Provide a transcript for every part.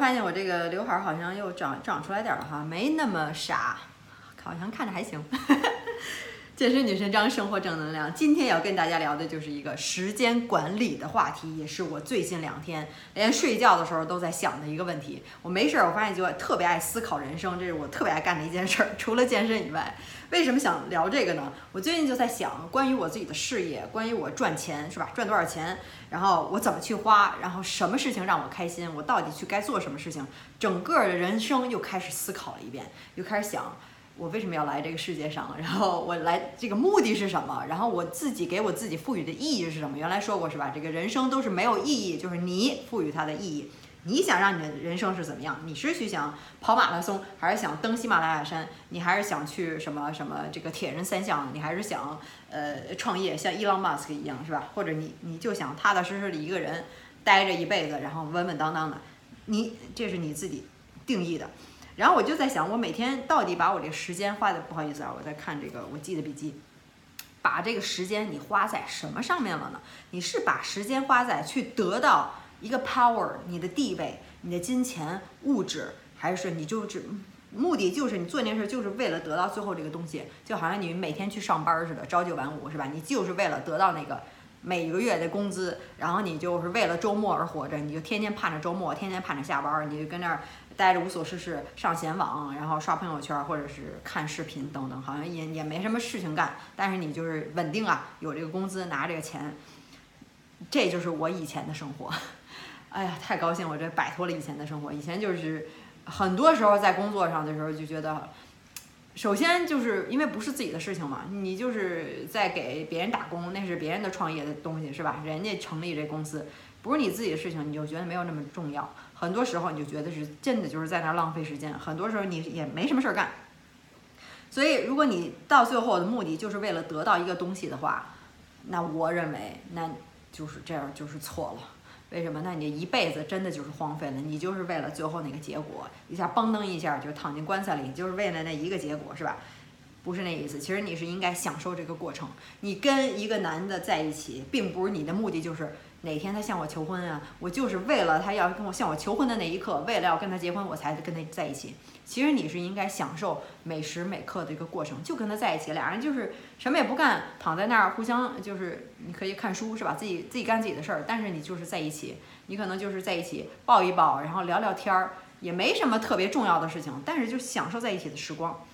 发现我这个刘海好像又长长出来点儿了哈，没那么傻，好像看着还行。健身女神张，生活正能量。今天要跟大家聊的就是一个时间管理的话题，也是我最近两天连睡觉的时候都在想的一个问题。我没事儿，我发现就特别爱思考人生，这是我特别爱干的一件事儿。除了健身以外，为什么想聊这个呢？我最近就在想，关于我自己的事业，关于我赚钱是吧？赚多少钱？然后我怎么去花？然后什么事情让我开心？我到底去该做什么事情？整个的人生又开始思考了一遍，又开始想。我为什么要来这个世界上？然后我来这个目的是什么？然后我自己给我自己赋予的意义是什么？原来说过是吧？这个人生都是没有意义，就是你赋予它的意义。你想让你的人生是怎么样？你是去想跑马拉松，还是想登喜马拉雅山？你还是想去什么什么这个铁人三项？你还是想呃创业，像伊朗马斯克一样是吧？或者你你就想踏踏实实的一个人待着一辈子，然后稳稳当当的？你这是你自己定义的。然后我就在想，我每天到底把我这时间花的不好意思啊，我在看这个我记的笔记，把这个时间你花在什么上面了呢？你是把时间花在去得到一个 power，你的地位、你的金钱、物质，还是你就是目的就是你做那件事就是为了得到最后这个东西？就好像你每天去上班似的，朝九晚五是吧？你就是为了得到那个每个月的工资，然后你就是为了周末而活着，你就天天盼着周末，天天盼着下班，你就跟那儿。待着无所事事，上闲网，然后刷朋友圈，或者是看视频等等，好像也也没什么事情干。但是你就是稳定啊，有这个工资，拿这个钱，这就是我以前的生活。哎呀，太高兴，我这摆脱了以前的生活。以前就是很多时候在工作上的时候就觉得，首先就是因为不是自己的事情嘛，你就是在给别人打工，那是别人的创业的东西是吧？人家成立这公司，不是你自己的事情，你就觉得没有那么重要。很多时候你就觉得是真的就是在那儿浪费时间，很多时候你也没什么事儿干。所以，如果你到最后的目的就是为了得到一个东西的话，那我认为那就是这样就是错了。为什么？那你一辈子真的就是荒废了。你就是为了最后那个结果，一下嘣噔一下就躺进棺材里，就是为了那一个结果，是吧？不是那意思。其实你是应该享受这个过程。你跟一个男的在一起，并不是你的目的就是。哪天他向我求婚啊？我就是为了他要跟我向我求婚的那一刻，为了要跟他结婚，我才跟他在一起。其实你是应该享受每时每刻的一个过程，就跟他在一起，俩人就是什么也不干，躺在那儿互相就是你可以看书是吧？自己自己干自己的事儿，但是你就是在一起，你可能就是在一起抱一抱，然后聊聊天儿，也没什么特别重要的事情，但是就享受在一起的时光。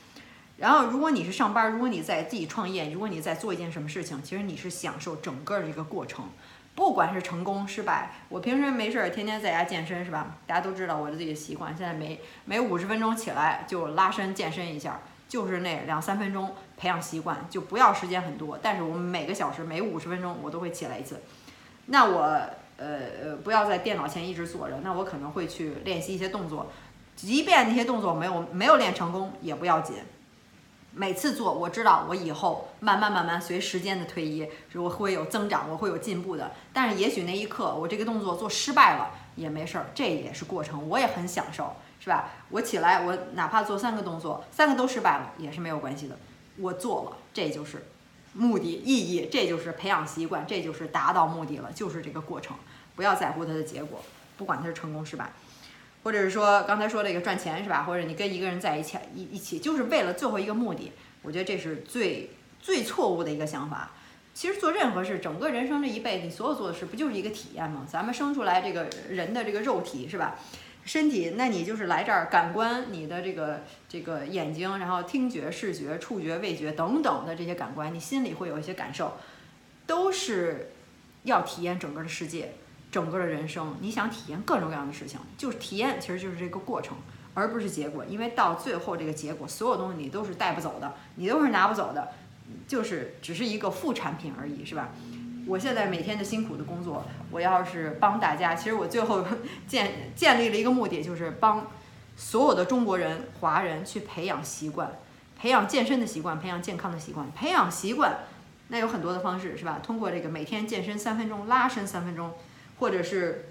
然后如果你是上班，如果你在自己创业，如果你在做一件什么事情，其实你是享受整个的一个过程。不管是成功失败，我平时没事儿天天在家健身是吧？大家都知道我的自己的习惯，现在每每五十分钟起来就拉伸健身一下，就是那两三分钟培养习惯，就不要时间很多。但是我们每个小时每五十分钟我都会起来一次。那我呃呃不要在电脑前一直坐着，那我可能会去练习一些动作，即便那些动作没有没有练成功也不要紧。每次做，我知道我以后慢慢慢慢随时间的推移，我会有增长，我会有进步的。但是也许那一刻我这个动作做失败了也没事儿，这也是过程，我也很享受，是吧？我起来，我哪怕做三个动作，三个都失败了也是没有关系的。我做了，这就是目的意义，这就是培养习惯，这就是达到目的了，就是这个过程，不要在乎它的结果，不管它是成功失败。或者是说刚才说这个赚钱是吧？或者你跟一个人在一起一一起就是为了最后一个目的，我觉得这是最最错误的一个想法。其实做任何事，整个人生这一辈子，你所有做的事不就是一个体验吗？咱们生出来这个人的这个肉体是吧？身体，那你就是来这儿感官，你的这个这个眼睛，然后听觉、视觉、触觉、味觉等等的这些感官，你心里会有一些感受，都是要体验整个的世界。整个的人生，你想体验各种各样的事情，就是体验，其实就是这个过程，而不是结果。因为到最后这个结果，所有东西你都是带不走的，你都是拿不走的，就是只是一个副产品而已，是吧？我现在每天的辛苦的工作，我要是帮大家，其实我最后建建立了一个目的，就是帮所有的中国人、华人去培养习惯，培养健身的习惯，培养健康的习惯，培养习惯，那有很多的方式，是吧？通过这个每天健身三分钟，拉伸三分钟。或者是，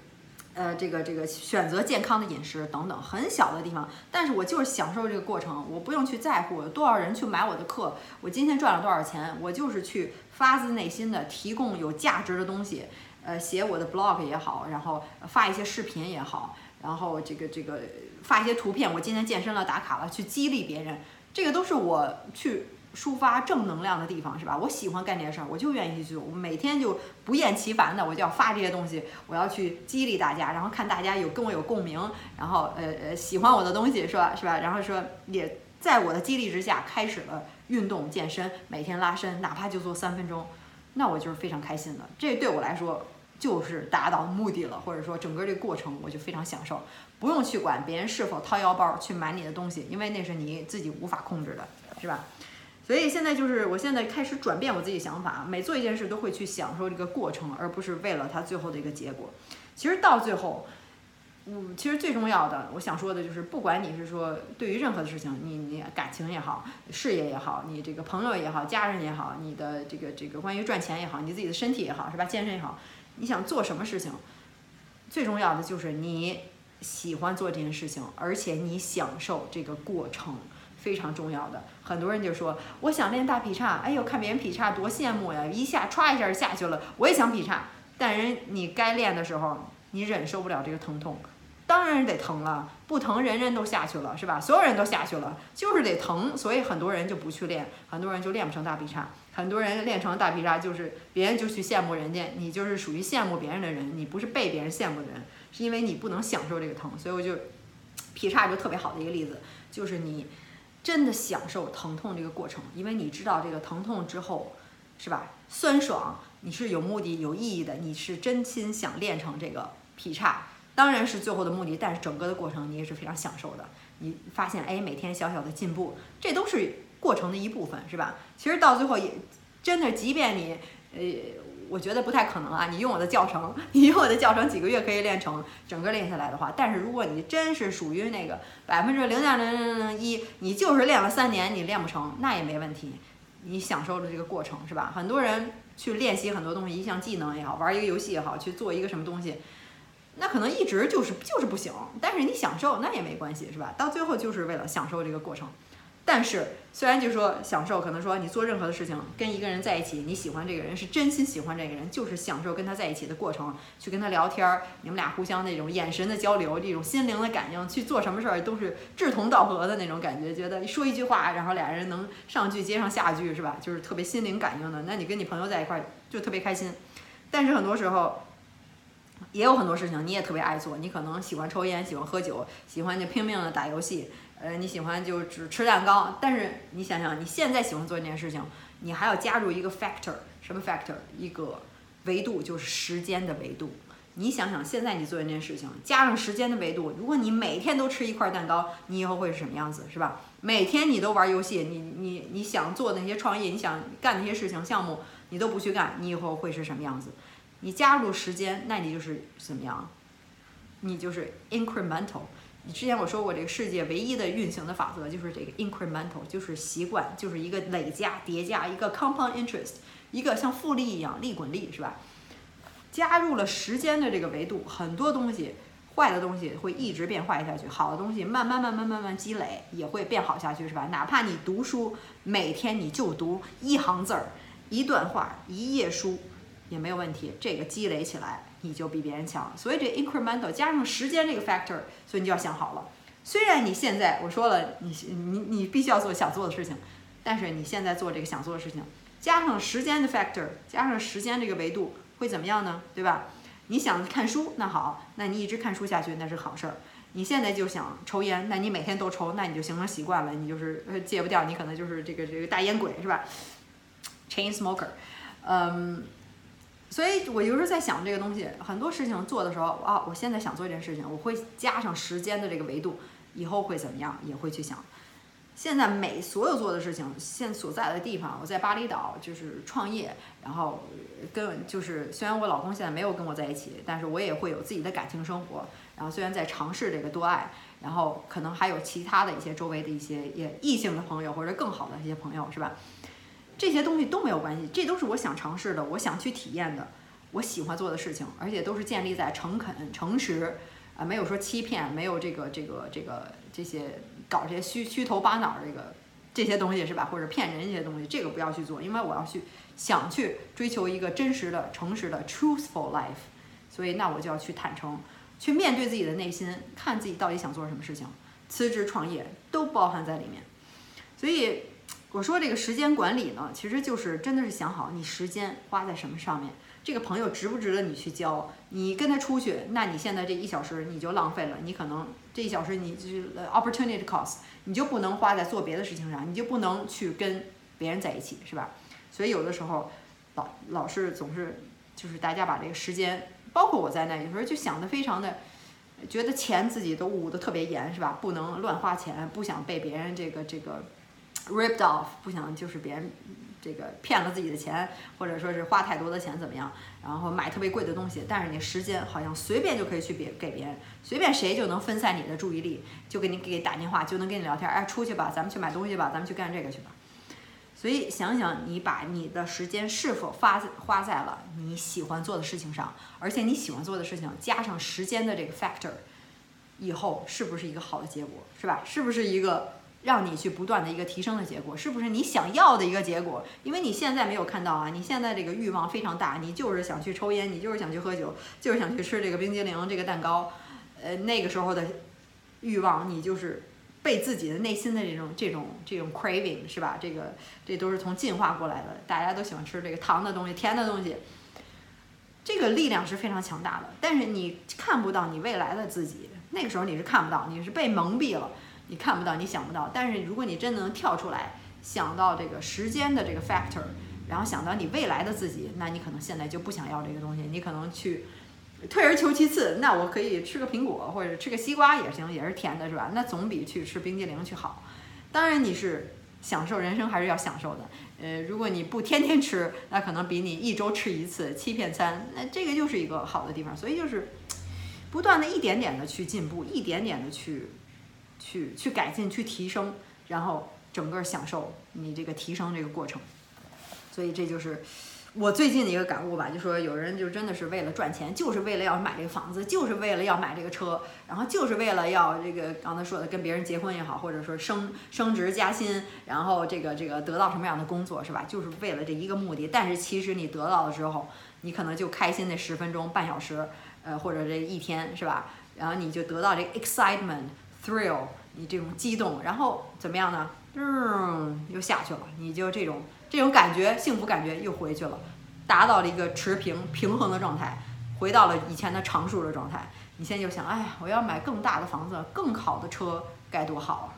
呃，这个这个选择健康的饮食等等，很小的地方，但是我就是享受这个过程，我不用去在乎有多少人去买我的课，我今天赚了多少钱，我就是去发自内心的提供有价值的东西，呃，写我的 blog 也好，然后发一些视频也好，然后这个这个发一些图片，我今天健身了，打卡了，去激励别人，这个都是我去抒发正能量的地方，是吧？我喜欢干这些事儿，我就愿意去做，我每天就不厌其烦的，我就要发这些东西，我要去激励大家，然后看大家有跟我有共鸣，然后呃呃喜欢我的东西，是吧？是吧？然后说也在我的激励之下，开始了运动健身，每天拉伸，哪怕就做三分钟，那我就是非常开心的。这对我来说就是达到目的了，或者说整个这过程我就非常享受，不用去管别人是否掏腰包去买你的东西，因为那是你自己无法控制的，是吧？所以现在就是，我现在开始转变我自己想法，每做一件事都会去享受这个过程，而不是为了它最后的一个结果。其实到最后，嗯，其实最重要的，我想说的就是，不管你是说对于任何的事情，你你感情也好，事业也好，你这个朋友也好，家人也好，你的这个这个关于赚钱也好，你自己的身体也好，是吧？健身也好，你想做什么事情，最重要的就是你喜欢做这件事情，而且你享受这个过程。非常重要的，很多人就说我想练大劈叉，哎呦，看别人劈叉多羡慕呀，一下歘一下下去了，我也想劈叉。但人你该练的时候，你忍受不了这个疼痛，当然得疼了，不疼人人都下去了，是吧？所有人都下去了，就是得疼，所以很多人就不去练，很多人就练不成大劈叉，很多人练成大劈叉就是别人就去羡慕人家，你就是属于羡慕别人的人，你不是被别人羡慕的人，是因为你不能享受这个疼，所以我就劈叉就特别好的一个例子，就是你。真的享受疼痛这个过程，因为你知道这个疼痛之后，是吧？酸爽，你是有目的、有意义的，你是真心想练成这个劈叉，当然是最后的目的，但是整个的过程你也是非常享受的。你发现，哎，每天小小的进步，这都是过程的一部分，是吧？其实到最后也真的，即便你，呃。我觉得不太可能啊！你用我的教程，你用我的教程几个月可以练成，整个练下来的话，但是如果你真是属于那个百分之零点零零零零一，你就是练了三年你练不成，那也没问题，你享受了这个过程是吧？很多人去练习很多东西，一项技能也好，玩一个游戏也好，去做一个什么东西，那可能一直就是就是不行，但是你享受那也没关系是吧？到最后就是为了享受这个过程。但是，虽然就说享受，可能说你做任何的事情，跟一个人在一起，你喜欢这个人，是真心喜欢这个人，就是享受跟他在一起的过程，去跟他聊天儿，你们俩互相那种眼神的交流，这种心灵的感应，去做什么事儿都是志同道合的那种感觉，觉得说一句话，然后俩人能上句接上下句，是吧？就是特别心灵感应的。那你跟你朋友在一块儿就特别开心。但是很多时候，也有很多事情你也特别爱做，你可能喜欢抽烟，喜欢喝酒，喜欢就拼命的打游戏。呃，你喜欢就只吃蛋糕，但是你想想，你现在喜欢做这件事情，你还要加入一个 factor，什么 factor？一个维度就是时间的维度。你想想，现在你做这件事情，加上时间的维度，如果你每天都吃一块蛋糕，你以后会是什么样子，是吧？每天你都玩游戏，你你你想做那些创业，你想干那些事情项目，你都不去干，你以后会是什么样子？你加入时间，那你就是怎么样？你就是 incremental。你之前我说过，这个世界唯一的运行的法则就是这个 incremental，就是习惯，就是一个累加、叠加，一个 compound interest，一个像复利一样，利滚利，是吧？加入了时间的这个维度，很多东西，坏的东西会一直变坏下去，好的东西慢慢慢慢慢慢积累也会变好下去，是吧？哪怕你读书，每天你就读一行字儿、一段话、一页书，也没有问题，这个积累起来。你就比别人强，所以这 incremental 加上时间这个 factor，所以你就要想好了。虽然你现在我说了，你你你必须要做想做的事情，但是你现在做这个想做的事情，加上时间的 factor，加上时间这个维度会怎么样呢？对吧？你想看书，那好，那你一直看书下去，那是好事儿。你现在就想抽烟，那你每天都抽，那你就形成习惯了，你就是戒不掉，你可能就是这个这个大烟鬼，是吧？Chain smoker，嗯。所以我有时候在想这个东西，很多事情做的时候啊，我现在想做一件事情，我会加上时间的这个维度，以后会怎么样，也会去想。现在每所有做的事情，现所在的地方，我在巴厘岛就是创业，然后跟就是虽然我老公现在没有跟我在一起，但是我也会有自己的感情生活。然后虽然在尝试这个多爱，然后可能还有其他的一些周围的一些也异性的朋友或者更好的一些朋友，是吧？这些东西都没有关系，这都是我想尝试的，我想去体验的，我喜欢做的事情，而且都是建立在诚恳、诚实，啊，没有说欺骗，没有这个、这个、这个这些搞这些虚虚头巴脑这个这些东西是吧？或者骗人一些东西，这个不要去做，因为我要去想去追求一个真实的、诚实的 truthful life，所以那我就要去坦诚，去面对自己的内心，看自己到底想做什么事情，辞职创业都包含在里面。所以我说这个时间管理呢，其实就是真的是想好你时间花在什么上面。这个朋友值不值得你去交？你跟他出去，那你现在这一小时你就浪费了。你可能这一小时你就是 opportunity cost，你就不能花在做别的事情上，你就不能去跟别人在一起，是吧？所以有的时候老老是总是就是大家把这个时间，包括我在内，有时候就想的非常的，觉得钱自己都捂得特别严，是吧？不能乱花钱，不想被别人这个这个 ripped off，不想就是别人。这个骗了自己的钱，或者说是花太多的钱怎么样？然后买特别贵的东西，但是你时间好像随便就可以去别给别人，随便谁就能分散你的注意力，就给你给打电话，就能跟你聊天，哎，出去吧，咱们去买东西吧，咱们去干这个去吧。所以想想你把你的时间是否花花在了你喜欢做的事情上，而且你喜欢做的事情加上时间的这个 factor，以后是不是一个好的结果，是吧？是不是一个？让你去不断的一个提升的结果，是不是你想要的一个结果？因为你现在没有看到啊，你现在这个欲望非常大，你就是想去抽烟，你就是想去喝酒，就是想去吃这个冰激凌、这个蛋糕，呃，那个时候的欲望，你就是被自己的内心的这种、这种、这种 craving 是吧？这个这都是从进化过来的，大家都喜欢吃这个糖的东西、甜的东西，这个力量是非常强大的。但是你看不到你未来的自己，那个时候你是看不到，你是被蒙蔽了。你看不到，你想不到，但是如果你真的能跳出来，想到这个时间的这个 factor，然后想到你未来的自己，那你可能现在就不想要这个东西，你可能去退而求其次，那我可以吃个苹果或者吃个西瓜也行，也是甜的，是吧？那总比去吃冰激凌去好。当然你是享受人生还是要享受的，呃，如果你不天天吃，那可能比你一周吃一次欺骗餐，那这个就是一个好的地方。所以就是不断的一点点的去进步，一点点的去。去去改进，去提升，然后整个享受你这个提升这个过程。所以这就是我最近的一个感悟吧，就说有人就真的是为了赚钱，就是为了要买这个房子，就是为了要买这个车，然后就是为了要这个刚才说的跟别人结婚也好，或者说升升职加薪，然后这个这个得到什么样的工作是吧？就是为了这一个目的。但是其实你得到了之后，你可能就开心那十分钟、半小时，呃，或者这一天是吧？然后你就得到这 excitement。thrill，你这种激动，然后怎么样呢？嗯，又下去了，你就这种这种感觉，幸福感觉又回去了，达到了一个持平平衡的状态，回到了以前的常数的状态。你现在就想，哎呀，我要买更大的房子，更好的车，该多好啊！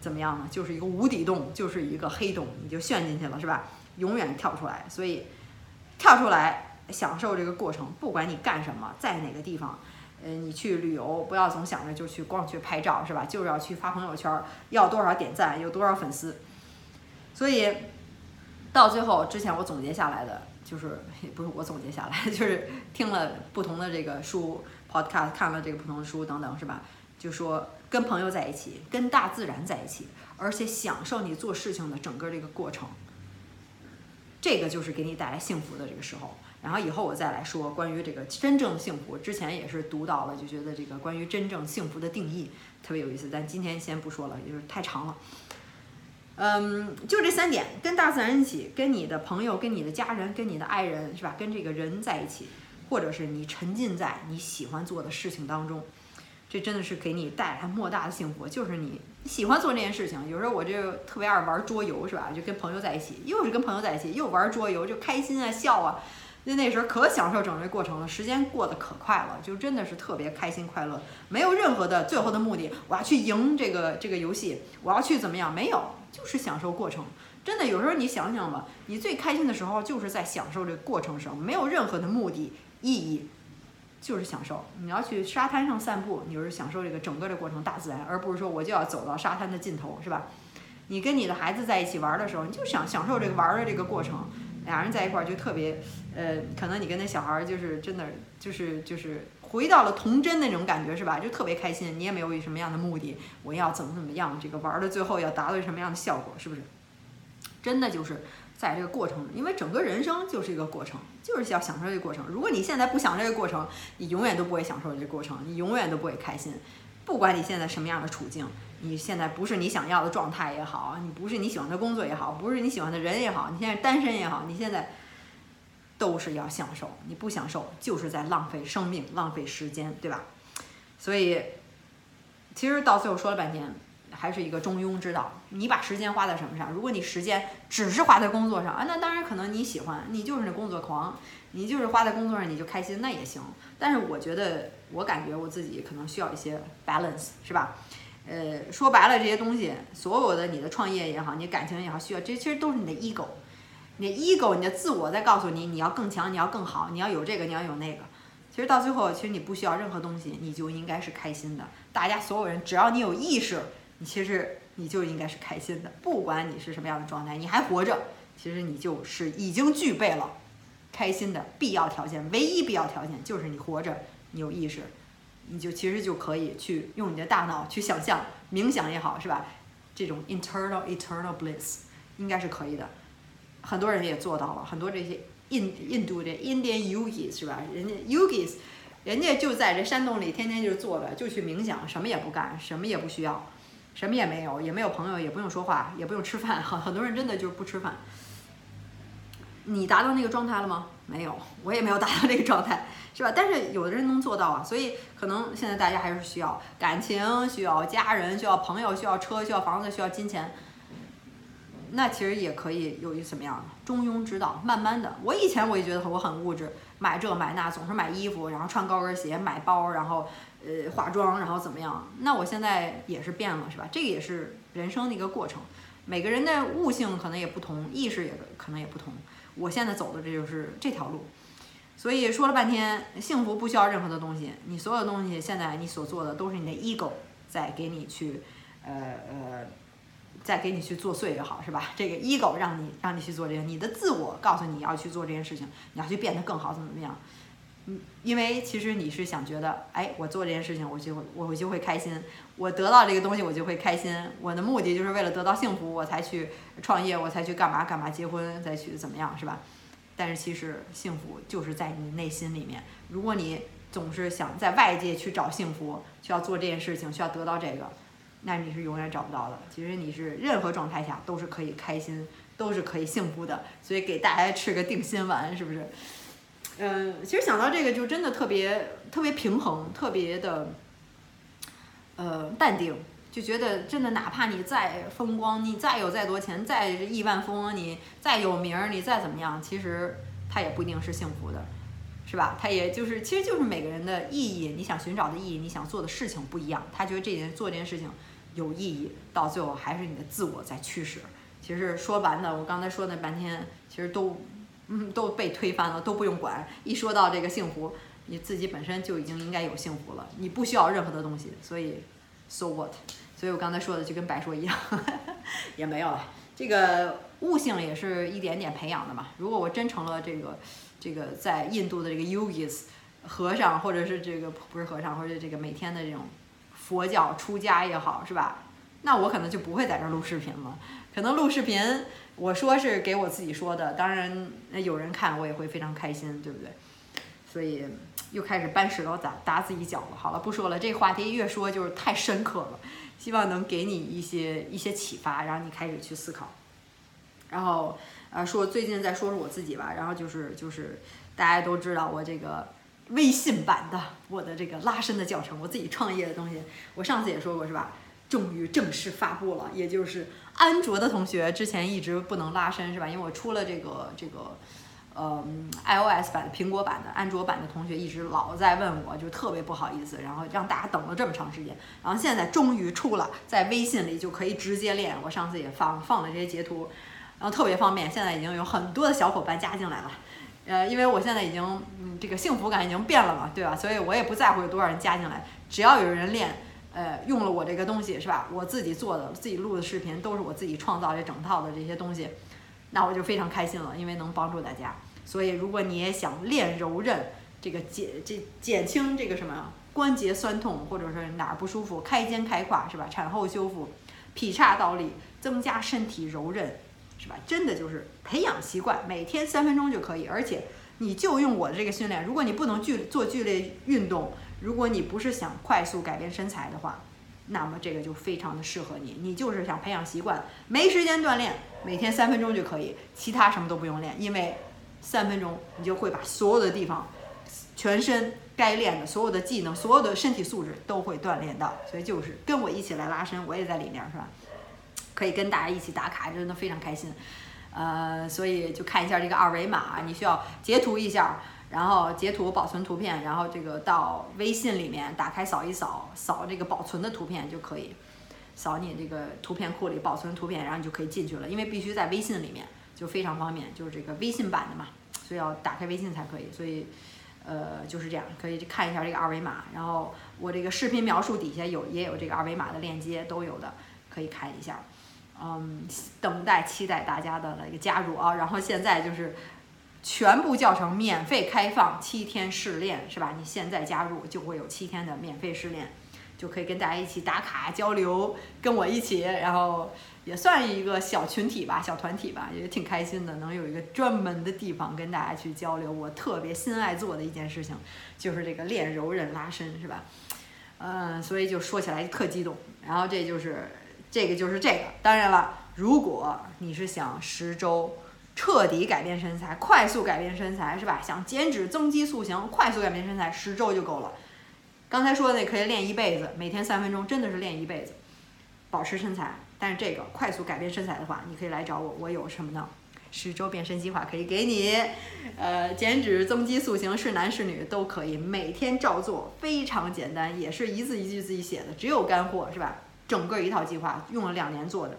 怎么样呢？就是一个无底洞，就是一个黑洞，你就陷进去了，是吧？永远跳不出来。所以，跳出来享受这个过程，不管你干什么，在哪个地方。嗯，你去旅游不要总想着就去光去拍照是吧？就是要去发朋友圈，要多少点赞，有多少粉丝。所以到最后，之前我总结下来的就是，也不是我总结下来，就是听了不同的这个书，podcast，看了这个不同的书等等是吧？就说跟朋友在一起，跟大自然在一起，而且享受你做事情的整个这个过程，这个就是给你带来幸福的这个时候。然后以后我再来说关于这个真正幸福。之前也是读到了，就觉得这个关于真正幸福的定义特别有意思。但今天先不说了，就是太长了。嗯，就这三点：跟大自然一起，跟你的朋友、跟你的家人、跟你的爱人，是吧？跟这个人在一起，或者是你沉浸在你喜欢做的事情当中，这真的是给你带来莫大的幸福。就是你喜欢做这件事情。有时候我就特别爱玩桌游，是吧？就跟朋友在一起，又是跟朋友在一起，又玩桌游，就开心啊，笑啊。那那时候可享受整个过程了，时间过得可快了，就真的是特别开心快乐，没有任何的最后的目的，我要去赢这个这个游戏，我要去怎么样？没有，就是享受过程。真的，有时候你想想吧，你最开心的时候就是在享受这个过程上，没有任何的目的意义，就是享受。你要去沙滩上散步，你就是享受这个整个的过程，大自然，而不是说我就要走到沙滩的尽头，是吧？你跟你的孩子在一起玩的时候，你就想享受这个玩的这个过程。俩人在一块儿就特别，呃，可能你跟那小孩儿就是真的就是就是回到了童真那种感觉是吧？就特别开心，你也没有什么样的目的，我要怎么怎么样，这个玩儿的最后要达到什么样的效果，是不是？真的就是在这个过程，因为整个人生就是一个过程，就是要享受这个过程。如果你现在不享受这个过程，你永远都不会享受这个过程，你永远都不会开心，不管你现在什么样的处境。你现在不是你想要的状态也好，你不是你喜欢的工作也好，不是你喜欢的人也好，你现在单身也好，你现在都是要享受，你不享受就是在浪费生命、浪费时间，对吧？所以，其实到最后说了半天，还是一个中庸之道。你把时间花在什么上？如果你时间只是花在工作上啊，那当然可能你喜欢，你就是那工作狂，你就是花在工作上你就开心，那也行。但是我觉得，我感觉我自己可能需要一些 balance，是吧？呃，说白了，这些东西，所有的你的创业也好，你感情也好，需要这其实都是你的 ego，你的 ego，你的自我在告诉你，你要更强，你要更好，你要有这个，你要有那个。其实到最后，其实你不需要任何东西，你就应该是开心的。大家所有人，只要你有意识，你其实你就应该是开心的。不管你是什么样的状态，你还活着，其实你就是已经具备了开心的必要条件。唯一必要条件就是你活着，你有意识。你就其实就可以去用你的大脑去想象，冥想也好，是吧？这种 internal eternal bliss 应该是可以的，很多人也做到了。很多这些印印度的 Indian yogis 是吧？人家 yogis，人家就在这山洞里天天就坐着，就去冥想，什么也不干，什么也不需要，什么也没有，也没有朋友，也不用说话，也不用吃饭。很 很多人真的就是不吃饭。你达到那个状态了吗？没有，我也没有达到这个状态，是吧？但是有的人能做到啊，所以可能现在大家还是需要感情，需要家人，需要朋友，需要车，需要房子，需要金钱。那其实也可以有一怎么样中庸之道，慢慢的。我以前我也觉得我很物质，买这买那，总是买衣服，然后穿高跟鞋，买包，然后呃化妆，然后怎么样？那我现在也是变了，是吧？这个也是人生的一个过程，每个人的悟性可能也不同，意识也可能也不同。我现在走的这就是这条路，所以说了半天，幸福不需要任何的东西，你所有的东西现在你所做的都是你的 ego 在给你去，呃呃，在给你去作祟也好，是吧？这个 ego 让你让你去做这些，你的自我告诉你要去做这件事情，你要去变得更好，怎么怎么样？嗯，因为其实你是想觉得，哎，我做这件事情，我就会我就会开心，我得到这个东西，我就会开心。我的目的就是为了得到幸福，我才去创业，我才去干嘛干嘛，结婚再去怎么样，是吧？但是其实幸福就是在你内心里面。如果你总是想在外界去找幸福，需要做这件事情，需要得到这个，那你是永远找不到的。其实你是任何状态下都是可以开心，都是可以幸福的。所以给大家吃个定心丸，是不是？嗯，其实想到这个就真的特别特别平衡，特别的，呃，淡定，就觉得真的哪怕你再风光，你再有再多钱，再亿万富翁，你再有名儿，你再怎么样，其实他也不一定是幸福的，是吧？他也就是，其实就是每个人的意义，你想寻找的意义，你想做的事情不一样。他觉得这件做这件事情有意义，到最后还是你的自我在驱使。其实说完了，我刚才说那半天，其实都。都被推翻了，都不用管。一说到这个幸福，你自己本身就已经应该有幸福了，你不需要任何的东西。所以，so what？所以我刚才说的就跟白说一样，也没有了。这个悟性也是一点点培养的嘛。如果我真成了这个这个在印度的这个 yogis 和尚，或者是这个不是和尚，或者这个每天的这种佛教出家也好，是吧？那我可能就不会在这录视频了，可能录视频。我说是给我自己说的，当然那有人看我也会非常开心，对不对？所以又开始搬石头砸砸自己脚了。好了，不说了，这话题越说就是太深刻了，希望能给你一些一些启发，然后你开始去思考。然后呃，说最近再说说我自己吧。然后就是就是大家都知道我这个微信版的我的这个拉伸的教程，我自己创业的东西，我上次也说过是吧？终于正式发布了，也就是安卓的同学之前一直不能拉伸是吧？因为我出了这个这个，呃，iOS 版的苹果版的安卓版的同学一直老在问我，就特别不好意思，然后让大家等了这么长时间，然后现在终于出了，在微信里就可以直接练。我上次也放放了这些截图，然后特别方便，现在已经有很多的小伙伴加进来了。呃，因为我现在已经嗯这个幸福感已经变了嘛，对吧？所以我也不在乎有多少人加进来，只要有人练。呃，用了我这个东西是吧？我自己做的、自己录的视频都是我自己创造这整套的这些东西，那我就非常开心了，因为能帮助大家。所以，如果你也想练柔韧，这个减这减轻这个什么关节酸痛，或者是哪儿不舒服，开肩开胯是吧？产后修复，劈叉倒立，增加身体柔韧是吧？真的就是培养习惯，每天三分钟就可以，而且你就用我的这个训练。如果你不能剧做剧烈运动，如果你不是想快速改变身材的话，那么这个就非常的适合你。你就是想培养习惯，没时间锻炼，每天三分钟就可以，其他什么都不用练，因为三分钟，你就会把所有的地方，全身该练的所有的技能，所有的身体素质都会锻炼到。所以就是跟我一起来拉伸，我也在里面，是吧？可以跟大家一起打卡，真的非常开心。呃，所以就看一下这个二维码，你需要截图一下，然后截图保存图片，然后这个到微信里面打开扫一扫，扫这个保存的图片就可以。扫你这个图片库里保存图片，然后你就可以进去了。因为必须在微信里面，就非常方便，就是这个微信版的嘛，所以要打开微信才可以。所以，呃，就是这样，可以看一下这个二维码。然后我这个视频描述底下有也有这个二维码的链接，都有的，可以看一下。嗯，等待期待大家的一个加入啊。然后现在就是全部教程免费开放，七天试练是吧？你现在加入就会有七天的免费试练。就可以跟大家一起打卡交流，跟我一起，然后也算一个小群体吧，小团体吧，也挺开心的，能有一个专门的地方跟大家去交流。我特别心爱做的一件事情就是这个练柔韧拉伸，是吧？嗯，所以就说起来特激动。然后这就是这个就是这个。当然了，如果你是想十周彻底改变身材，快速改变身材，是吧？想减脂增肌塑形，快速改变身材，十周就够了。刚才说的那可以练一辈子，每天三分钟，真的是练一辈子，保持身材。但是这个快速改变身材的话，你可以来找我，我有什么呢？十周变身计划可以给你，呃，减脂增肌塑形是男是女都可以，每天照做，非常简单，也是一字一句自己写的，只有干货是吧？整个一套计划用了两年做的，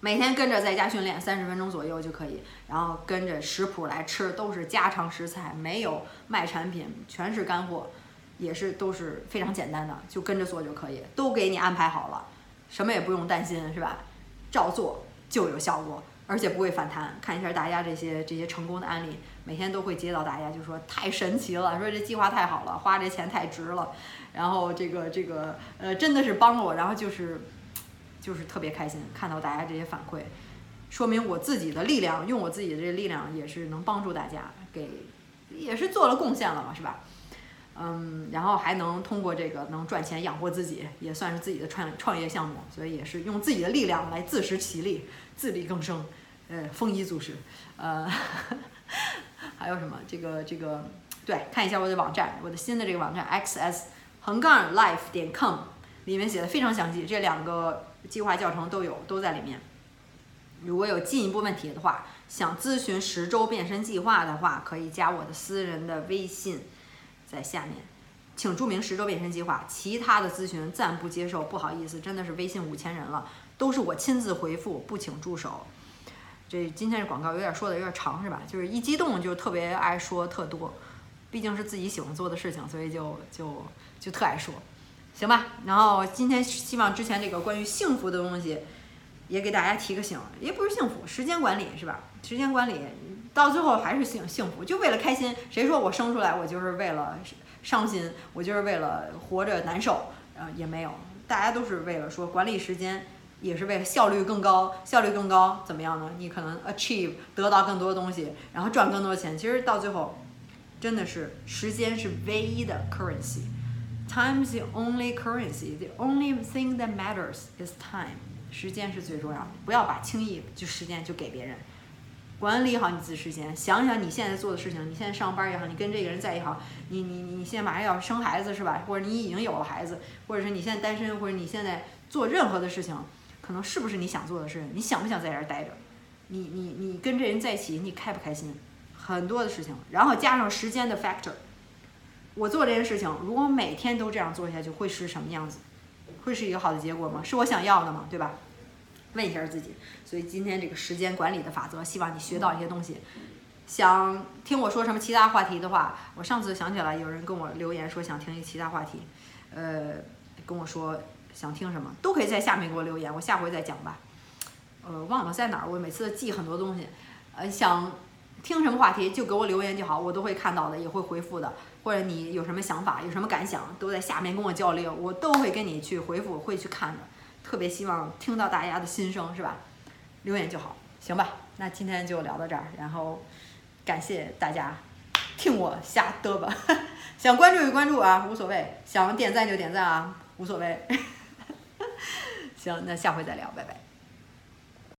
每天跟着在家训练三十分钟左右就可以，然后跟着食谱来吃，都是家常食材，没有卖产品，全是干货。也是都是非常简单的，就跟着做就可以，都给你安排好了，什么也不用担心，是吧？照做就有效果，而且不会反弹。看一下大家这些这些成功的案例，每天都会接到大家就说太神奇了，说这计划太好了，花这钱太值了，然后这个这个呃真的是帮了我，然后就是就是特别开心，看到大家这些反馈，说明我自己的力量，用我自己的这力量也是能帮助大家，给也是做了贡献了嘛，是吧？嗯，然后还能通过这个能赚钱养活自己，也算是自己的创创业项目，所以也是用自己的力量来自食其力，自力更生，呃，丰衣足食，呃，还有什么？这个这个，对，看一下我的网站，我的新的这个网站 xs 横杠 life 点 com 里面写的非常详细，这两个计划教程都有，都在里面。如果有进一步问题的话，想咨询十周变身计划的话，可以加我的私人的微信。在下面，请注明十周变身计划，其他的咨询暂不接受。不好意思，真的是微信五千人了，都是我亲自回复，不请助手。这今天这广告有点说的有点长是吧？就是一激动就特别爱说特多，毕竟是自己喜欢做的事情，所以就就就特爱说，行吧？然后今天希望之前这个关于幸福的东西，也给大家提个醒，也不是幸福，时间管理是吧？时间管理。到最后还是幸幸福，就为了开心。谁说我生出来我就是为了伤心，我就是为了活着难受？呃，也没有，大家都是为了说管理时间，也是为了效率更高。效率更高怎么样呢？你可能 achieve 得到更多的东西，然后赚更多钱。其实到最后，真的是时间是唯一的 currency。Time is the only currency. The only thing that matters is time. 时间是最重要的，不要把轻易就时间就给别人。管理好你自己时间，想想你现在做的事情，你现在上班也好，你跟这个人在也好，你你你现在马上要生孩子是吧？或者你已经有了孩子，或者是你现在单身，或者你现在做任何的事情，可能是不是你想做的事情？你想不想在这儿待着？你你你跟这人在一起，你开不开心？很多的事情，然后加上时间的 factor，我做这件事情，如果每天都这样做下去，会是什么样子？会是一个好的结果吗？是我想要的吗？对吧？问一下自己，所以今天这个时间管理的法则，希望你学到一些东西。想听我说什么其他话题的话，我上次想起来有人跟我留言说想听一其他话题，呃，跟我说想听什么，都可以在下面给我留言，我下回再讲吧。呃，忘了在哪儿，我每次记很多东西，呃，想听什么话题就给我留言就好，我都会看到的，也会回复的。或者你有什么想法，有什么感想，都在下面跟我交流，我都会跟你去回复，会去看的。特别希望听到大家的心声，是吧？留言就好，行吧？那今天就聊到这儿，然后感谢大家听我瞎嘚吧。想关注就关注啊，无所谓；想点赞就点赞啊，无所谓。行，那下回再聊，拜拜。